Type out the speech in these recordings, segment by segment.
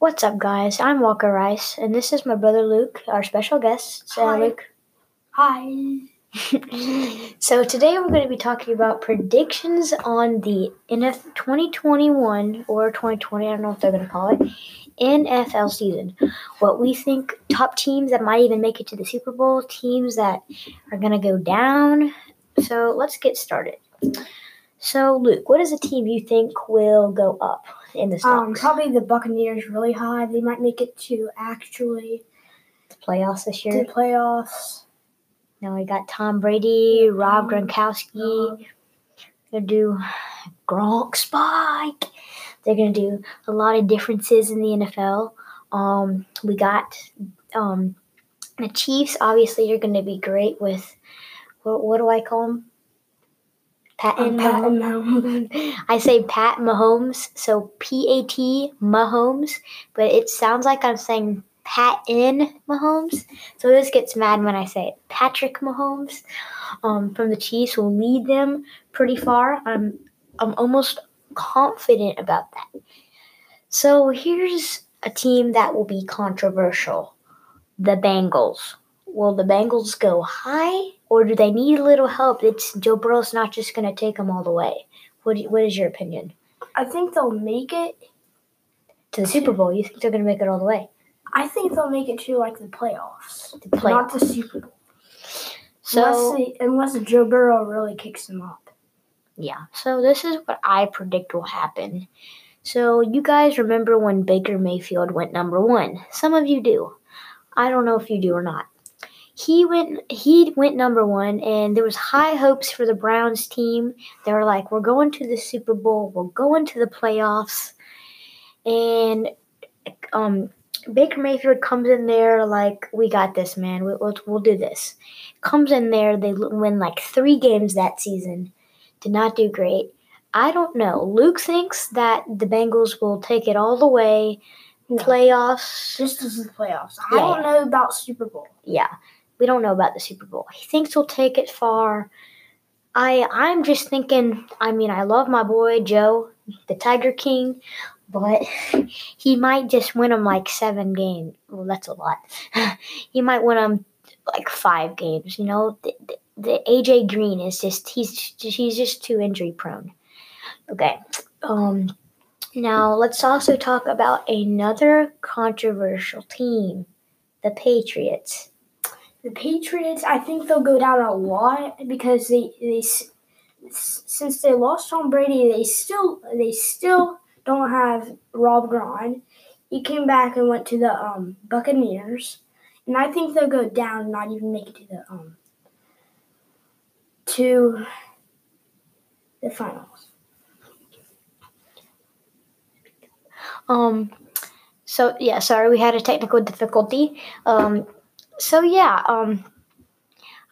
What's up, guys? I'm Walker Rice, and this is my brother Luke, our special guest. Say Hi. Luke. Hi. so today we're going to be talking about predictions on the NF 2021 or 2020. I don't know what they're going to call it. NFL season. What we think top teams that might even make it to the Super Bowl, teams that are going to go down. So let's get started. So Luke, what is a team you think will go up in the Um, probably the Buccaneers really high. They might make it to actually the playoffs this year? the playoffs. Now we got Tom Brady, Rob Gronkowski. They're gonna do Gronk Spike. They're gonna do a lot of differences in the NFL. Um, we got um, the Chiefs. Obviously, are gonna be great with what, what do I call them? Pat and Pat Mahomes. Mahomes. I say Pat Mahomes, so P A T Mahomes, but it sounds like I'm saying Pat in Mahomes. So this gets mad when I say it. Patrick Mahomes um, from the Chiefs will lead them pretty far. I'm I'm almost confident about that. So here's a team that will be controversial. The Bengals. Will the Bengals go high or do they need a little help? It's Joe Burrow's not just going to take them all the way. What, do- what is your opinion? I think they'll make it. To the Super Bowl, you think they're going to make it all the way? I think they'll make it to like the playoffs, The not the Super Bowl. So unless, they, unless Joe Burrow really kicks them up. yeah, so this is what I predict will happen. So you guys remember when Baker Mayfield went number one? Some of you do. I don't know if you do or not. He went he went number one and there was high hopes for the Browns team. They were like, We're going to the Super Bowl, we're going to the playoffs. And um Baker Mayfield comes in there like, we got this, man. We, we'll, we'll do this. Comes in there, they win like three games that season. Did not do great. I don't know. Luke thinks that the Bengals will take it all the way. No. Playoffs. Just as the playoffs. I don't know about Super Bowl. Yeah, we don't know about the Super Bowl. He thinks he'll take it far. I I'm just thinking. I mean, I love my boy Joe, the Tiger King, but he might just win them like seven games. Well, that's a lot. he might win them like five games. You know, the, the, the AJ Green is just he's he's just too injury prone. Okay. Um. Now let's also talk about another controversial team, the Patriots. The Patriots, I think they'll go down a lot because they they since they lost Tom Brady, they still they still don't have Rob Gron. He came back and went to the um, Buccaneers, and I think they'll go down, not even make it to the um to the finals. Um, so yeah, sorry, we had a technical difficulty. Um, so yeah, um,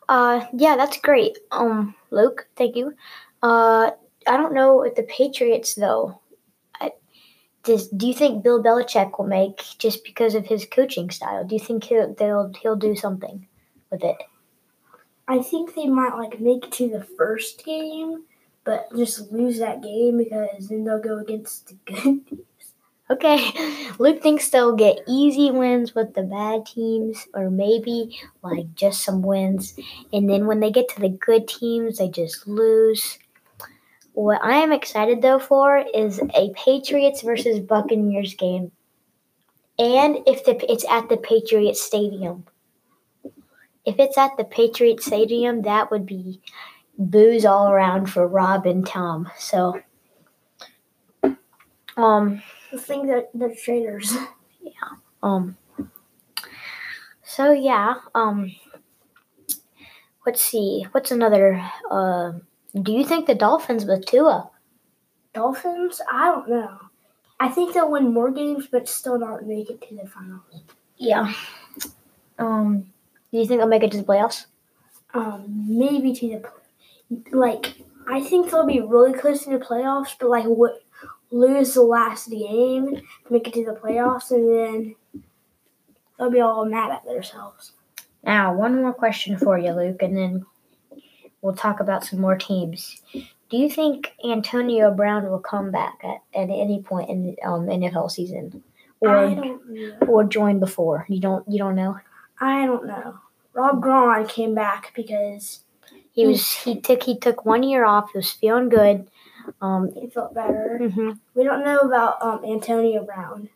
uh, yeah, that's great. Um, Luke, thank you. Uh, I don't know if the Patriots though. Does do you think Bill Belichick will make just because of his coaching style? Do you think he'll they'll he'll do something with it? I think they might like make it to the first game, but just lose that game because then they'll go against the good. Okay, Luke thinks they'll get easy wins with the bad teams, or maybe like just some wins. And then when they get to the good teams, they just lose. What I am excited though for is a Patriots versus Buccaneers game, and if the it's at the Patriots Stadium. If it's at the Patriots Stadium, that would be booze all around for Rob and Tom. So, um. I think that they're traitors. Um. So yeah. Um. Let's see. What's another? Uh, do you think the Dolphins with Tua? Dolphins? I don't know. I think they'll win more games, but still not make it to the finals. Yeah. Um. Do you think they'll make it to the playoffs? Um, maybe to the like. I think they'll be really close to the playoffs, but like what lose the last game, make it to the playoffs, and then they'll be all mad at themselves. Now, one more question for you, Luke, and then we'll talk about some more teams. Do you think Antonio Brown will come back at, at any point in um, NFL season? I or don't know. or joined before? You don't you don't know. I don't know. Rob Gron came back because He was he took he took one year off. He was feeling good. Um, he felt better. mhm. We don't know about um, Antonio Brown.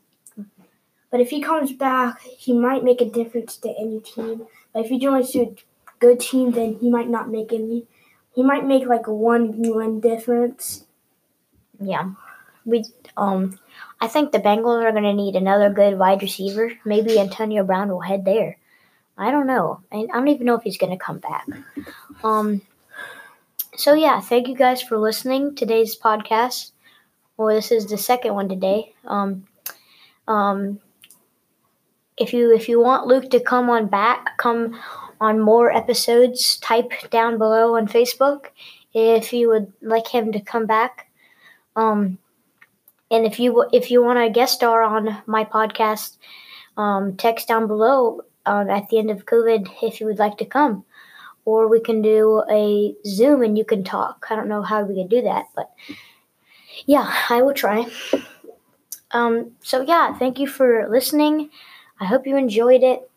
But if he comes back, he might make a difference to any team. But if he joins to a good team, then he might not make any. He might make like one one difference. Yeah. We um I think the Bengals are gonna need another good wide receiver. Maybe Antonio Brown will head there. I don't know. I, I don't even know if he's gonna come back. Um so yeah, thank you guys for listening today's podcast. Well this is the second one today. Um um if you if you want Luke to come on back, come on more episodes, type down below on Facebook if you would like him to come back. Um, and if you if you want a guest star on my podcast, um, text down below um, at the end of COVID if you would like to come, or we can do a Zoom and you can talk. I don't know how we can do that, but yeah, I will try. Um, so yeah, thank you for listening. I hope you enjoyed it.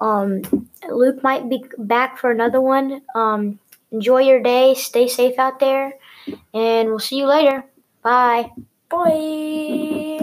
Um, Luke might be back for another one. Um, enjoy your day. Stay safe out there, and we'll see you later. Bye. Bye.